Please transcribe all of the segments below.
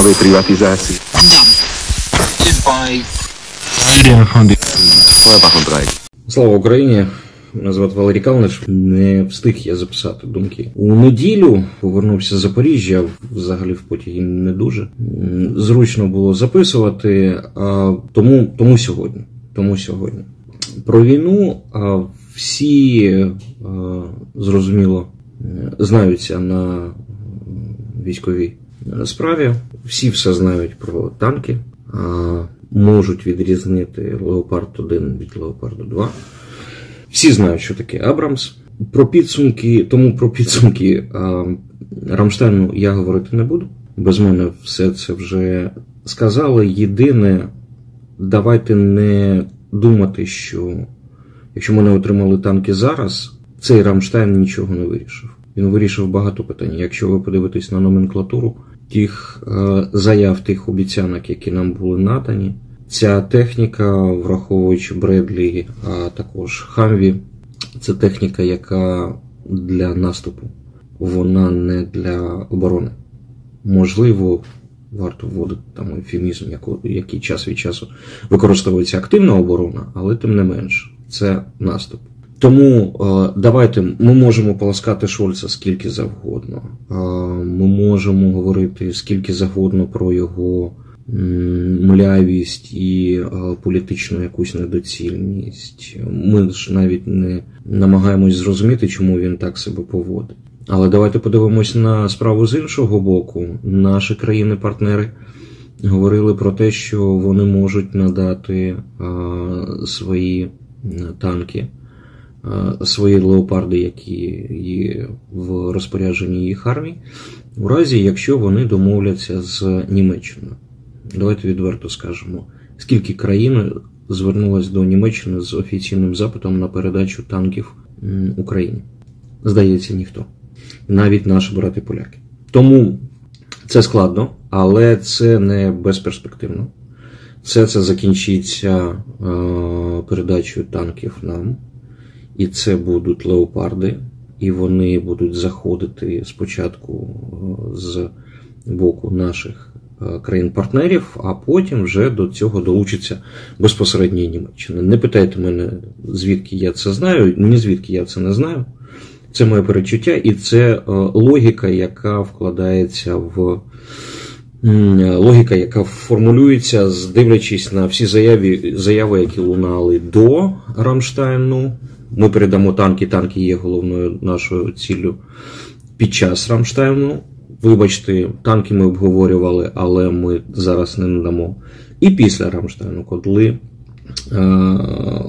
нової приватизації. Слава Україні! Мене звати Валерій Калниш. Не встиг я записати думки. У неділю повернувся з Запоріжжя, взагалі в потягі не дуже. Зручно було записувати, а тому, тому сьогодні. Тому сьогодні. Про війну всі е, зрозуміло е, знаються на військовій справі. Всі все знають про танки. Можуть відрізнити Леопард 1 від Леопарду 2. Всі знають, що таке Абрамс. Про підсумки, тому про підсумки Рамштайну я говорити не буду. Без мене все це вже сказали. Єдине, давайте не думати, що якщо ми не отримали танки зараз, цей Рамштайн нічого не вирішив. Він вирішив багато питань. Якщо ви подивитесь на номенклатуру тих е, заяв, тих обіцянок, які нам були надані, ця техніка, враховуючи Бредлі, а також Хамві, це техніка, яка для наступу, вона не для оборони. Можливо, варто вводити там ефемізм, який час від часу використовується активна оборона, але тим не менш, це наступ. Тому е, давайте ми можемо полоскати Шольца скільки завгодно. Е, ми можемо говорити скільки завгодно про його млявість і е, політичну якусь недоцільність. Ми ж навіть не намагаємось зрозуміти, чому він так себе поводить. Але давайте подивимось на справу з іншого боку. Наші країни-партнери говорили про те, що вони можуть надати свої танки, свої леопарди, які є в розпорядженні їх армій, у разі, якщо вони домовляться з Німеччиною. Давайте відверто скажемо, скільки країн звернулось до Німеччини з офіційним запитом на передачу танків Україні? Здається, ніхто. Навіть наші брати поляки. Тому це складно, але це не безперспективно. Все це закінчиться е, передачею танків нам, і це будуть леопарди, і вони будуть заходити спочатку е, з боку наших е, країн-партнерів, а потім вже до цього долучиться безпосередньо Німеччина. Не питайте мене, звідки я це знаю, ні звідки я це не знаю. Це моє перечуття, і це е, логіка, яка вкладається в логіка, яка формулюється, дивлячись на всі заяви, заяви, які лунали до Рамштайну. Ми передамо танки, танки є головною нашою ціллю під час Рамштайну. Вибачте, танки ми обговорювали, але ми зараз не надамо. І після Рамштайну, коли е,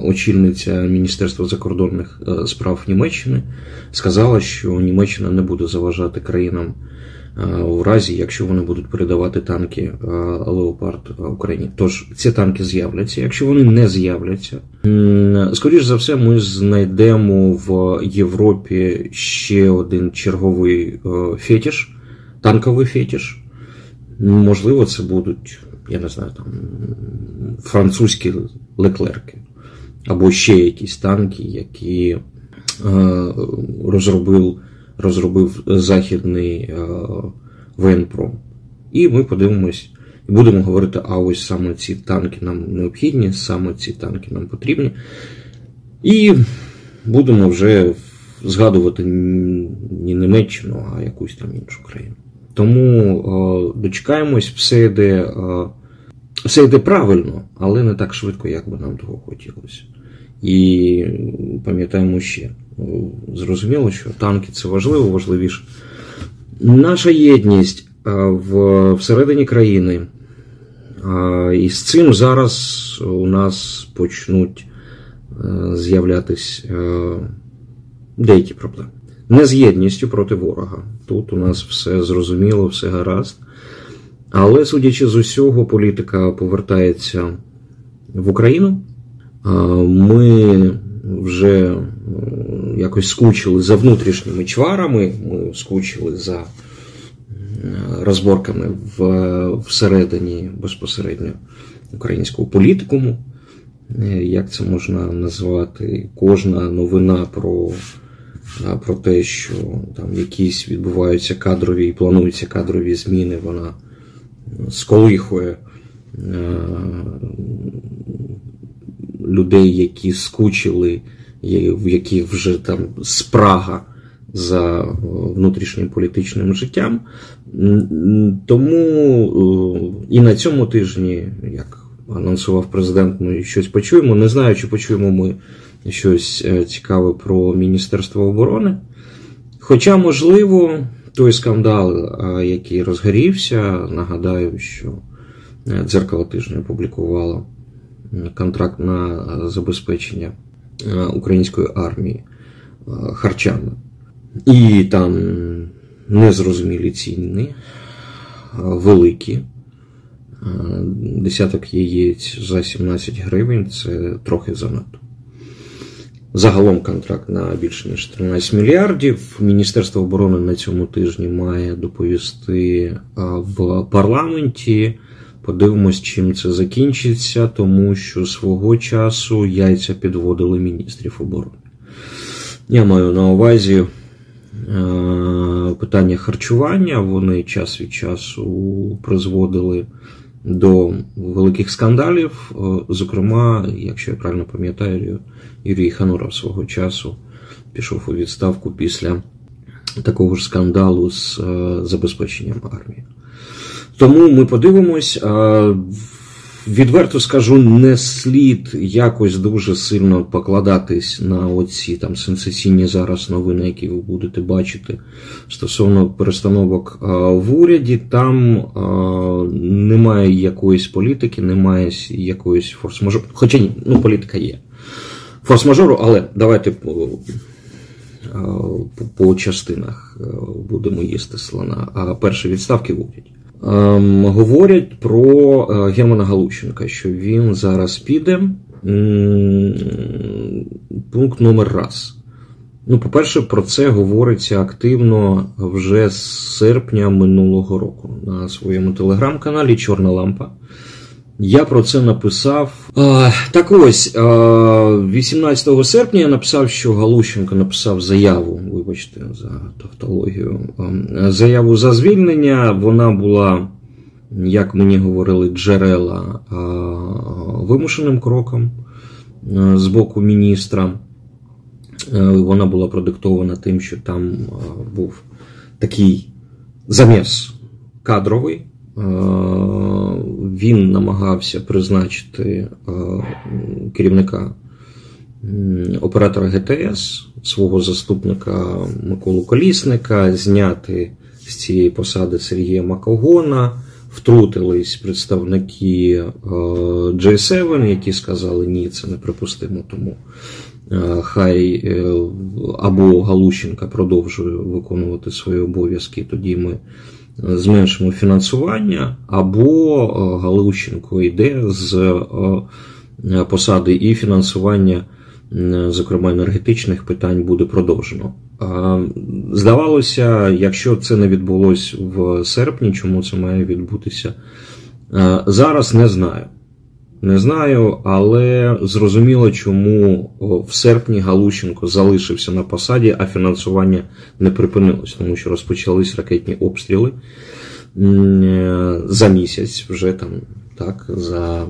очільниця Міністерства закордонних е, справ Німеччини сказала, що Німеччина не буде заважати країнам у разі, якщо вони будуть передавати танки е, Леопард Україні. Тож ці танки з'являться. Якщо вони не з'являться, скоріш за все, ми знайдемо в Європі ще один черговий е, фетіш, танковий фетіш. Можливо, це будуть, я не знаю, там французькі леклерки, або ще якісь танки, які е, розробив, розробив західний е, воєнпром. І ми подивимось і будемо говорити, а ось саме ці танки нам необхідні, саме ці танки нам потрібні. І будемо вже згадувати не Німеччину, а якусь там іншу країну. Тому е, дочекаємось, все йде, е, все йде правильно, але не так швидко, як би нам того хотілося. І пам'ятаємо ще, ну, зрозуміло, що танки це важливо, важливіше. Наша єдність в, всередині країни. І з цим зараз у нас почнуть е, з'являтись е, деякі проблеми. Не з єдністю проти ворога. Тут у нас все зрозуміло, все гаразд. Але, судячи з усього, політика повертається в Україну. Ми вже е, якось скучили за внутрішніми чварами, ми скучили за е, розборками всередині безпосередньо українського політикуму. Е, Як це можна назвати? Кожна новина про про те, що там якісь відбуваються кадрові і плануються кадрові зміни, вона сколихує людей, які скучили, в яких вже там спрага за внутрішнім політичним життям. Тому і на цьому тижні, як анонсував президент, ми щось почуємо. Не знаю, чи почуємо ми щось цікаве про Міністерство оборони. Хоча, можливо, той скандал, який розгорівся, нагадаю, що дзеркало тижня опублікувало контракт на забезпечення української армії харчами. І там незрозумілі ціни, великі. Десяток яєць за 17 гривень це трохи занадто. Загалом контракт на більше ніж 13 мільярдів. Міністерство оборони на цьому тижні має доповісти в парламенті. Подивимось, чим це закінчиться, тому що свого часу яйця підводили міністрів оборони. Я маю на увазі питання харчування. Вони час від часу призводили до великих скандалів. Зокрема, якщо я правильно пам'ятаю, Юрій Ханура свого часу пішов у відставку після такого ж скандалу з забезпеченням армії. Тому ми подивимось. Відверто скажу, не слід якось дуже сильно покладатись на оці там сенсаційні зараз новини, які ви будете бачити стосовно перестановок в уряді. Там немає якоїсь політики, немає якоїсь форс-мажору. Хоча ні, ну політика є. Форс-мажору, але давайте по, по, частинах будемо їсти слона. А перші відставки в уряді. Ем, говорять про Германа Галущенка, що він зараз піде. Пункт номер раз. Ну, по-перше, про це говориться активно вже з серпня минулого року на своєму телеграм-каналі Чорна Лампа. Я про це написав. Так ось, 18 серпня я написав, що Галущенко написав заяву, вибачте, за тавтологію, заяву за звільнення. Вона була, як мені говорили, джерела вимушеним кроком з боку міністра. Вона була продиктована тим, що там був такий заміс кадровий. Він намагався призначити керівника оператора ГТС, свого заступника Миколу Колісника, зняти з цієї посади Сергія Макогона. Втрутились представники J7, які сказали, ні, це неприпустимо, тому хай або Галущенка продовжує виконувати свої обов'язки, тоді ми зменшимо фінансування, або Галущенко йде з посади і фінансування, зокрема енергетичних питань, буде продовжено. Здавалося, якщо це не відбулось в серпні, чому це має відбутися зараз, не знаю. Не знаю, але зрозуміло, чому в серпні Галущенко залишився на посаді, а фінансування не припинилось, тому що розпочались ракетні обстріли. За місяць, вже там так, за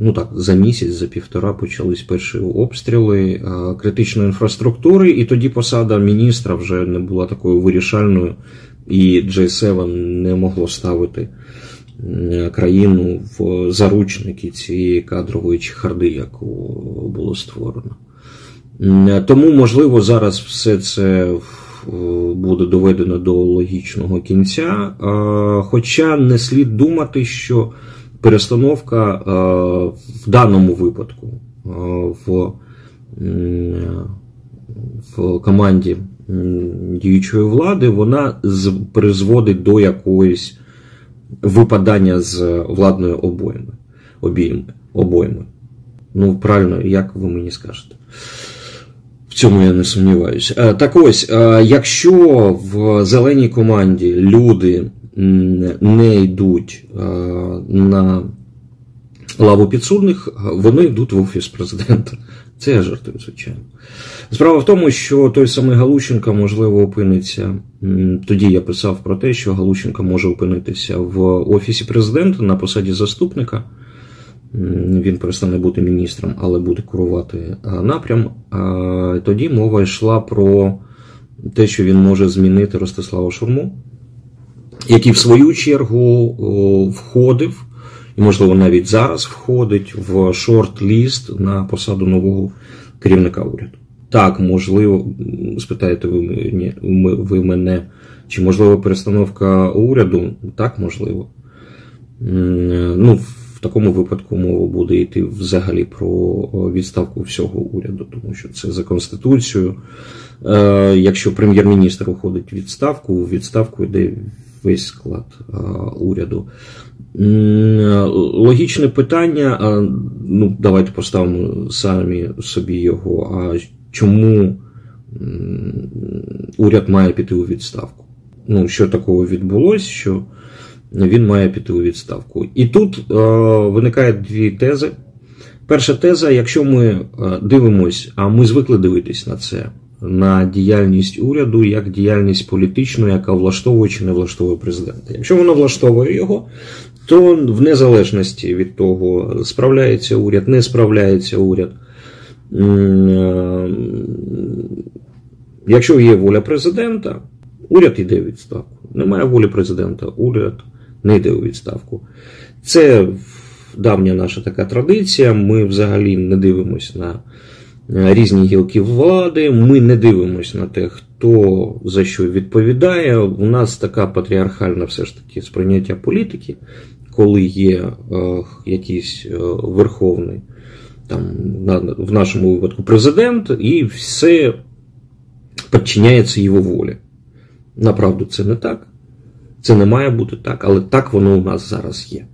ну так, за місяць, за півтора почались перші обстріли критичної інфраструктури, і тоді посада міністра вже не була такою вирішальною, і J7 не могло ставити країну в заручники цієї кадрової чехарди, яку було створено. Тому, можливо, зараз все це буде доведено до логічного кінця. Хоча не слід думати, що перестановка в даному випадку в, в команді діючої влади вона призводить до якоїсь випадання з владної обойми. Обійми, обойми. Ну, правильно, як ви мені скажете? В цьому я не сумніваюся. Так ось, якщо в зеленій команді люди не йдуть на лаву підсудних, вони йдуть в офіс президента. Це я жартую, звичайно. Справа в тому, що той самий Галущенко, можливо, опиниться. Тоді я писав про те, що Галущенко може опинитися в Офісі президента на посаді заступника. Він перестане бути міністром, але буде курувати напрям. Тоді мова йшла про те, що він може змінити Ростислава Шурму, який в свою чергу входив і, можливо, навіть зараз входить в шорт-ліст на посаду нового керівника уряду. Так, можливо, спитаєте ви, ні, ви мене, чи можливо перестановка уряду? Так, можливо. Ну, в такому випадку мова буде йти взагалі про відставку всього уряду, тому що це за конституцією. Е, якщо прем'єр-міністр уходить в відставку, відставку йде весь склад уряду. Логічне питання, ну давайте поставимо самі собі його. А чому уряд має піти у відставку? Ну, що такого відбулося, що він має піти у відставку? І тут е, виникають дві тези. Перша теза: якщо ми дивимося, а ми звикли дивитись на це на діяльність уряду як діяльність політичну, яка влаштовує чи не влаштовує президента. Якщо вона влаштовує його, то в незалежності від того, справляється уряд, не справляється уряд. Е, якщо є воля президента, уряд йде у відставку. Немає волі президента, уряд не йде у відставку. Це давня наша така традиція. Ми взагалі не дивимося на різні гілки влади. Ми не дивимося на те, хто за що відповідає. У нас така патріархальна все ж таки сприйняття політики, коли є е, якийсь е, верховний, там, в нашому випадку президент, і все підчиняється його волі. Направду, це не так. Це не має бути так, але так воно у нас зараз є.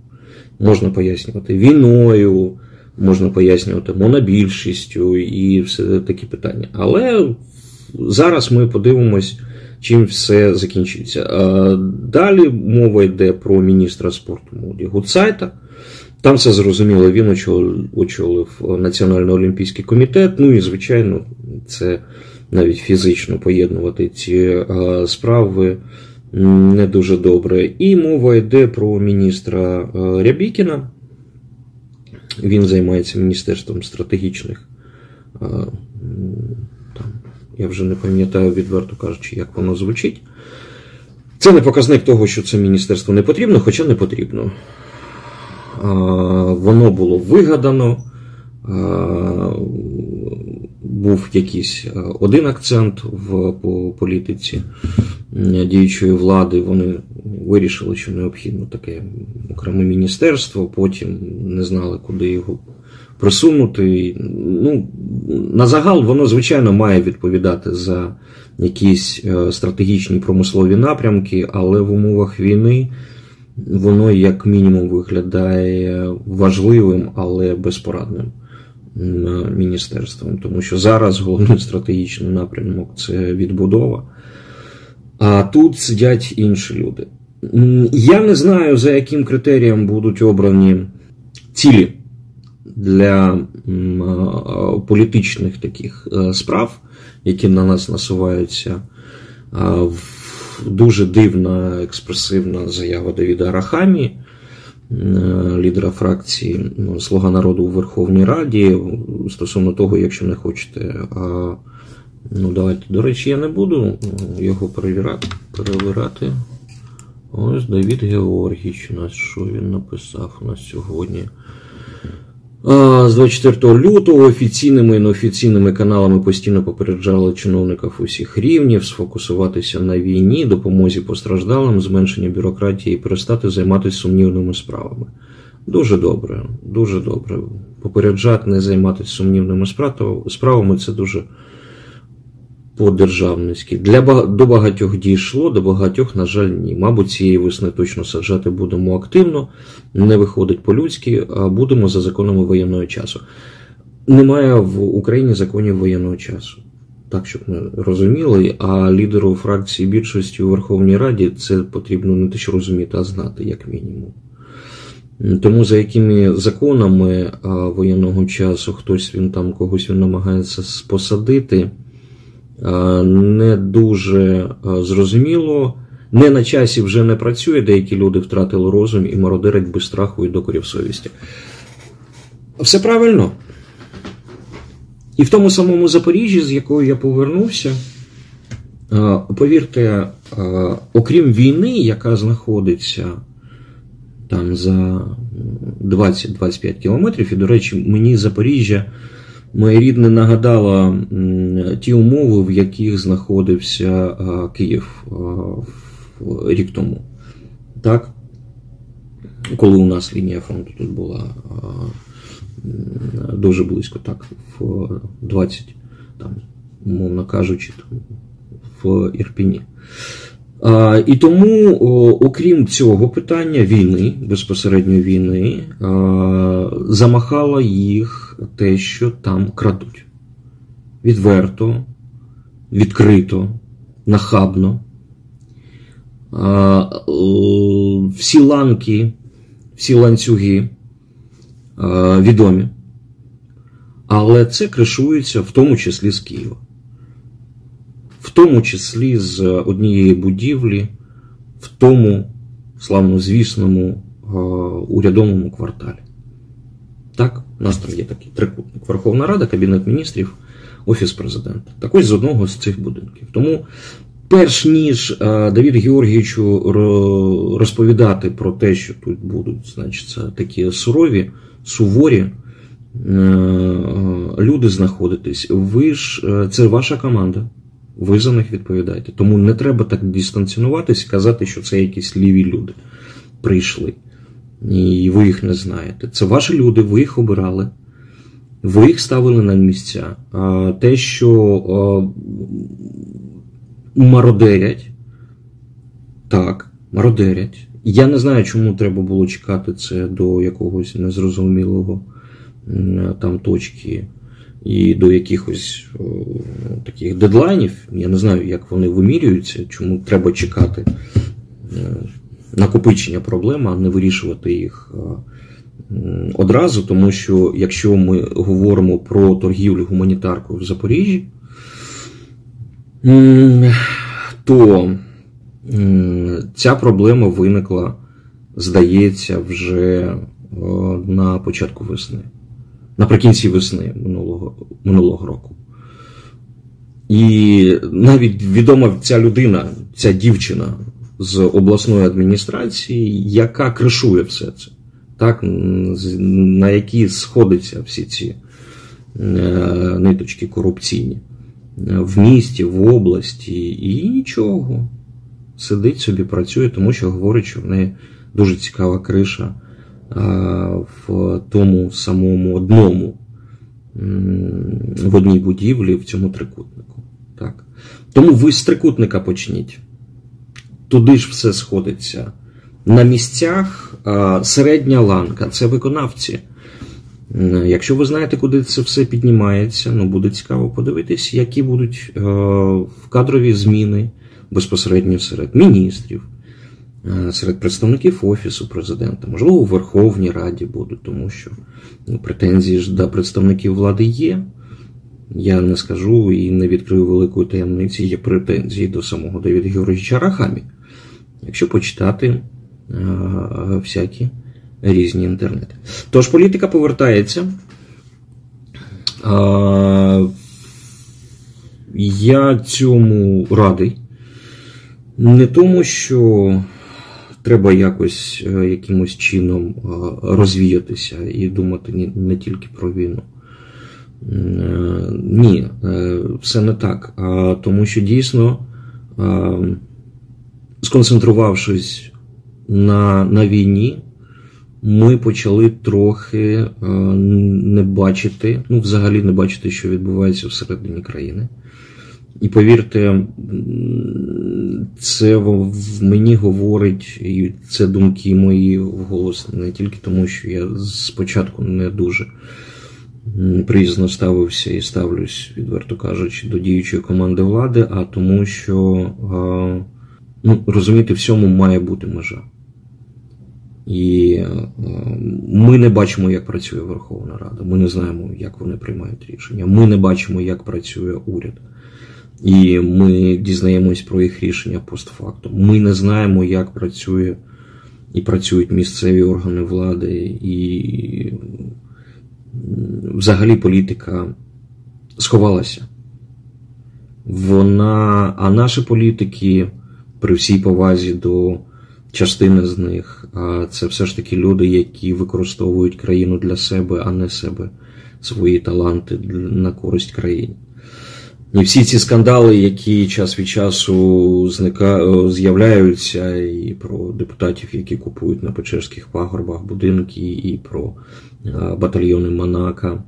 Можна пояснювати війною, можна пояснювати монобільшістю і все такі питання. Але зараз ми подивимось, чим все закінчиться. Далі мова йде про міністра спорту молоді Гуцайта. Там все зрозуміло, він очолив Національний олімпійський комітет. Ну і, звичайно, це навіть фізично поєднувати ці справи не дуже добре. І мова йде про міністра Рябікіна. Він займається Міністерством стратегічних. Там, Я вже не пам'ятаю, відверто кажучи, як воно звучить. Це не показник того, що це міністерство не потрібно, хоча не потрібно. Воно було вигадано, був якийсь один акцент в політиці діючої влади. Вони вирішили, що необхідно таке окреме міністерство, потім не знали, куди його присунути. Ну, На загал воно, звичайно, має відповідати за якісь е, стратегічні промислові напрямки, але в умовах війни воно, як мінімум, виглядає важливим, але безпорадним міністерством. Тому що зараз головний стратегічний напрямок це відбудова. А тут сидять інші люди. Я не знаю, за яким критерієм будуть обрані цілі для політичних таких е, справ, які на нас насуваються. Дуже дивна експресивна заява Давіда Арахамі, е, лідера фракції ну, Слуга народу у Верховній Раді, стосовно того, якщо не хочете. Ну, давайте, до речі, я не буду його перевірати. перевірати. Ось Давід Георгійович у нас, що він написав на сьогодні. З 24 лютого офіційними і неофіційними каналами постійно попереджали чиновників усіх рівнів сфокусуватися на війні, допомозі постраждалим, зменшення бюрократії і перестати займатися сумнівними справами. Дуже добре, дуже добре. Попереджати, не займатися сумнівними справами це дуже по-державницьки. Для До багатьох дійшло, до багатьох, на жаль, ні. Мабуть, цієї весни точно саджати будемо активно, не виходить по-людськи, а будемо за законами воєнного часу. Немає в Україні законів воєнного часу. Так, щоб ми розуміли, а лідеру фракції більшості у Верховній Раді це потрібно не те, що розуміти, а знати, як мінімум. Тому за якими законами воєнного часу хтось він там когось він намагається посадити, не дуже зрозуміло. Не на часі вже не працює, деякі люди втратили розум і мародерять без страху і докорів совісті. Все правильно. І в тому самому Запоріжжі, з якою я повернувся, повірте, окрім війни, яка знаходиться там за 20-25 кілометрів, і, до речі, мені Запоріжжя, моє рідне, нагадало ті умови, в яких знаходився Київ рік тому. Так? Коли у нас лінія фронту тут була дуже близько, так, в 20, там, умовно кажучи, в Ірпіні. І тому, окрім цього питання війни, безпосередньо війни, замахало їх те, що там крадуть. Відверто, відкрито, нахабно. Всі ланки, всі ланцюги відомі. Але це кришується в тому числі з Києва в тому числі з однієї будівлі, в тому славнозвісному урядовому кварталі. У нас там є такий трикутник. Верховна Рада, Кабінет міністрів, Офіс президента. Так ось з одного з цих будинків. Тому, перш ніж Давід Георгійовичу розповідати про те, що тут будуть значить, такі сурові, суворі е, люди знаходитись, ви ж е, це ваша команда. Ви за них відповідаєте. Тому не треба так дистанціонуватись і казати, що це якісь ліві люди прийшли. І ви їх не знаєте. Це ваші люди, ви їх обирали, ви їх ставили на місця. А Те, що мародерять, так, мародерять. Я не знаю, чому треба було чекати це до якогось незрозумілого там точки і до якихось о, таких дедлайнів. Я не знаю, як вони вимірюються, чому треба чекати е, накопичення проблем, а не вирішувати їх е, одразу. Тому що якщо ми говоримо про торгівлю гуманітаркою в Запоріжжі, то ця проблема виникла, здається, вже е, на початку весни наприкінці весни минулого, минулого року. І навіть відома ця людина, ця дівчина з обласної адміністрації, яка кришує все це, так, на які сходяться всі ці е, ниточки корупційні в місті, в області, і нічого. Сидить собі, працює, тому що говорить, що в неї дуже цікава криша в тому самому одному в одній будівлі в цьому трикутнику. Так. Тому ви з трикутника почніть. Туди ж все сходиться. На місцях середня ланка це виконавці. Якщо ви знаєте, куди це все піднімається, ну буде цікаво подивитись, які будуть кадрові зміни безпосередньо серед міністрів, Е, серед представників Офісу президента, можливо, у Верховній Раді будуть, тому що ну, претензії ж до представників влади є. Я не скажу і не відкрию великої таємниці, є претензії до самого Давіда Георгійовича Рахамі. Якщо почитати е, всякі різні інтернети. Тож політика повертається. Я цьому радий. Не тому, що треба якось е, якимось чином е, розвіятися і думати не тільки про війну. Е, ні, все не так. Тому що дійсно, сконцентрувавшись на, на війні, ми почали трохи не бачити, ну, взагалі не бачити, що відбувається всередині країни. І повірте, це в мені говорить, і це думки мої вголос не тільки тому, що я спочатку не дуже приязно ставився і ставлюсь, відверто кажучи, до діючої команди влади, а тому, що ну, розуміти, всьому має бути межа. І е, ми не бачимо, як працює Верховна Рада. Ми не знаємо, як вони приймають рішення. Ми не бачимо, як працює уряд. І ми дізнаємось про їх рішення постфактум. Ми не знаємо, як працює і працюють місцеві органи влади, і взагалі політика сховалася. Вона, а наші політики, при всій повазі до частини з них, це все ж таки люди, які використовують країну для себе, а не себе, свої таланти на користь країні. І всі ці скандали, які час від часу зника... з'являються, і про депутатів, які купують на Печерських пагорбах будинки, і про батальйони Монака,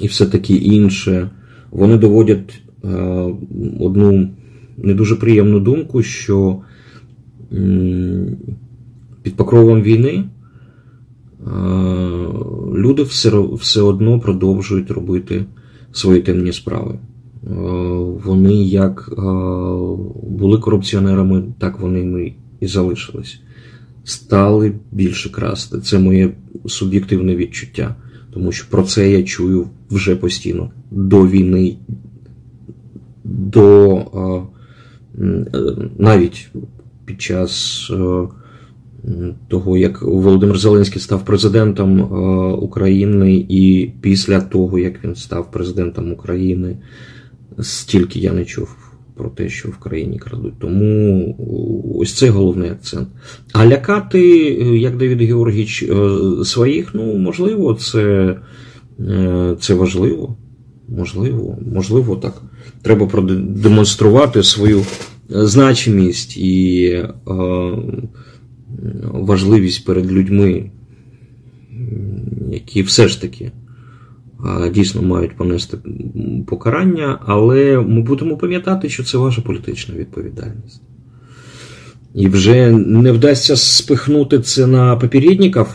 і все таке інше, вони доводять одну не дуже приємну думку, що під покровом війни люди все, все одно продовжують робити свої темні справи. Вони як були корупціонерами, так вони і залишились. Стали більше красти. Це моє суб'єктивне відчуття, тому що про це я чую вже постійно до війни, до навіть під час того, як Володимир Зеленський став президентом України, і після того, як він став президентом України стільки я не чув про те, що в країні крадуть. Тому ось це головний акцент. А лякати, як Давід Георгійович, своїх, ну, можливо, це, це важливо. Можливо, можливо, так. Треба продемонструвати свою значимість і е, важливість перед людьми, які все ж таки дійсно мають понести покарання, але ми будемо пам'ятати, що це ваша політична відповідальність. І вже не вдасться спихнути це на попередників,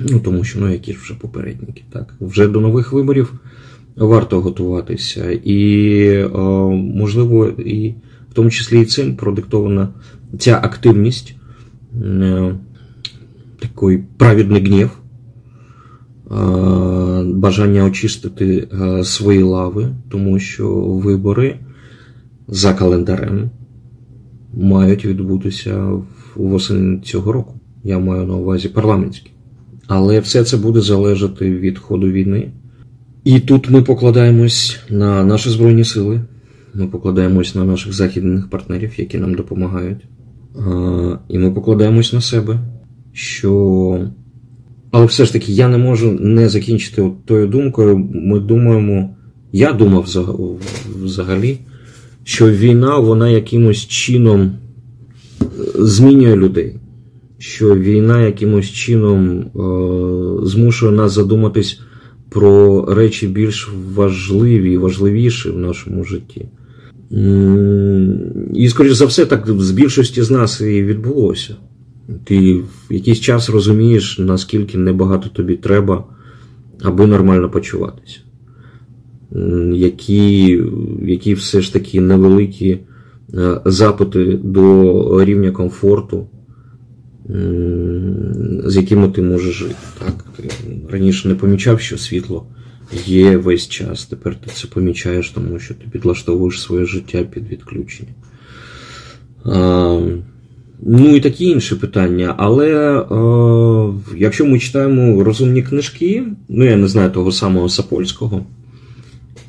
ну тому що ну які ж вже попередники, так? Вже до нових виборів варто готуватися. І, можливо, і в тому числі і цим продиктована ця активність, е, такий праведний гнів бажання очистити свої лави, тому що вибори за календарем мають відбутися восени цього року. Я маю на увазі парламентські. Але все це буде залежати від ходу війни. І тут ми покладаємось на наші Збройні Сили, ми покладаємось на наших західних партнерів, які нам допомагають. І ми покладаємось на себе, що але все ж таки я не можу не закінчити от тою думкою. Ми думаємо, я думав взагалі, що війна вона якимось чином е, змінює людей. Що війна якимось чином е, змушує нас задуматись про речі більш важливі і важливіші в нашому житті. І, скоріш за все, так з більшості з нас і відбулося. Ти в якийсь час розумієш, наскільки небагато тобі треба, аби нормально почуватися. Які які все ж таки невеликі е, запити до рівня комфорту, з якими ти можеш жити. Так? Ти раніше не помічав, що світло є весь час. Тепер ти це помічаєш, тому що ти підлаштовуєш своє життя під відключення. Ну і такі інші питання. Але е, якщо ми читаємо розумні книжки, ну я не знаю того самого Сапольського,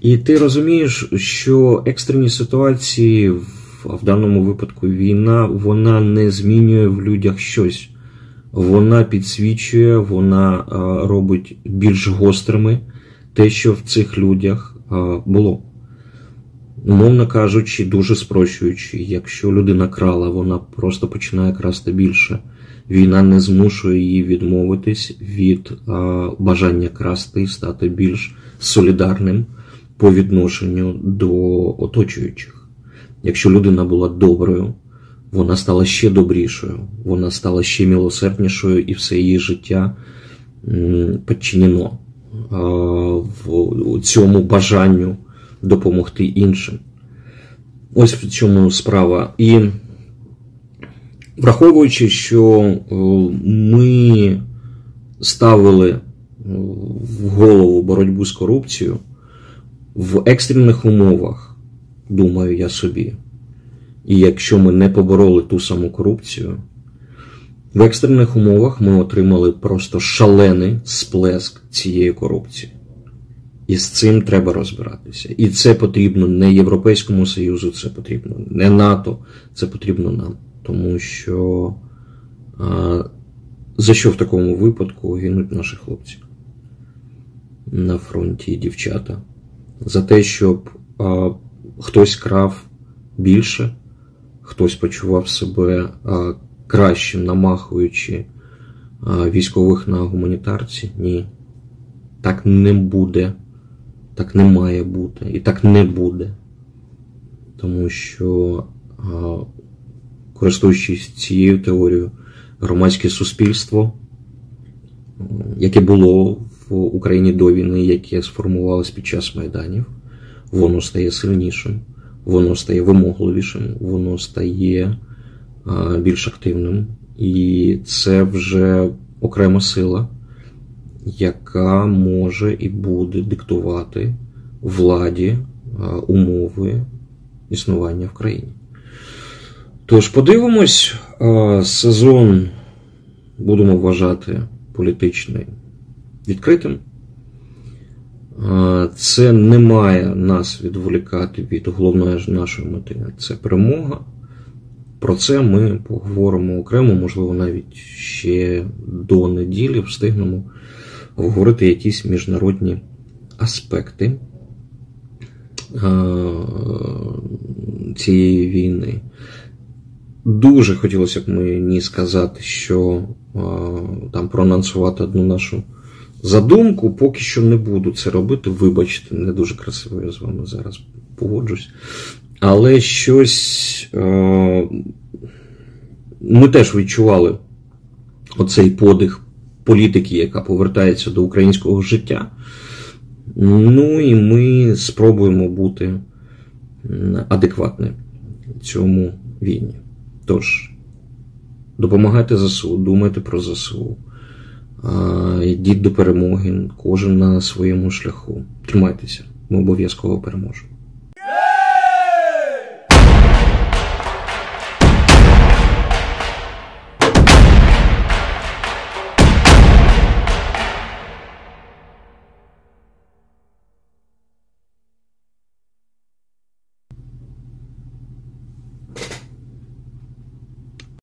і ти розумієш, що екстрені ситуації, в, в даному випадку війна, вона не змінює в людях щось. Вона підсвічує, вона е, робить більш гострими те, що в цих людях е, було. Умовно кажучи, дуже спрощуючи, якщо людина крала, вона просто починає красти більше. Війна не змушує її відмовитись від а, бажання красти і стати більш солідарним по відношенню до оточуючих. Якщо людина була доброю, вона стала ще добрішою, вона стала ще милосерднішою, і все її життя підчинено в цьому бажанню допомогти іншим. Ось в чому справа. І Враховуючи, що ми ставили в голову боротьбу з корупцією в екстрених умовах, думаю я собі. І якщо ми не побороли ту саму корупцію, в екстрених умовах ми отримали просто шалений сплеск цієї корупції. І з цим треба розбиратися. І це потрібно не Європейському Союзу, це потрібно не НАТО, це потрібно нам. Тому що а, за що в такому випадку гинуть наші хлопці на фронті дівчата? За те, щоб а, хтось крав більше, хтось почував себе а, кращим, намахуючи а, військових на гуманітарці? Ні. Так не буде. Так не має бути. І так не буде. Тому що, користуючись цією теорією, громадське суспільство, яке було в Україні до війни, яке сформувалось під час майданів, воно стає сильнішим, воно стає вимогливішим, воно стає більш активним. І це вже окрема сила, яка може і буде диктувати владі умови існування в країні. Тож, подивимось, сезон будемо вважати політичний відкритим. Це не має нас відволікати від головної нашої мети. Це перемога. Про це ми поговоримо окремо, можливо, навіть ще до неділі встигнемо обговорити якісь міжнародні аспекти цієї війни. Дуже хотілося б мені сказати, що там проанонсувати одну нашу задумку, поки що не буду це робити. Вибачте, не дуже красиво я з вами зараз погоджусь. Але щось ми теж відчували оцей подих політики, яка повертається до українського життя. Ну і ми спробуємо бути адекватними цьому війні. Тож, допомагайте ЗСУ, думайте про ЗСУ, йдіть до перемоги, кожен на своєму шляху. Тримайтеся, ми обов'язково переможемо.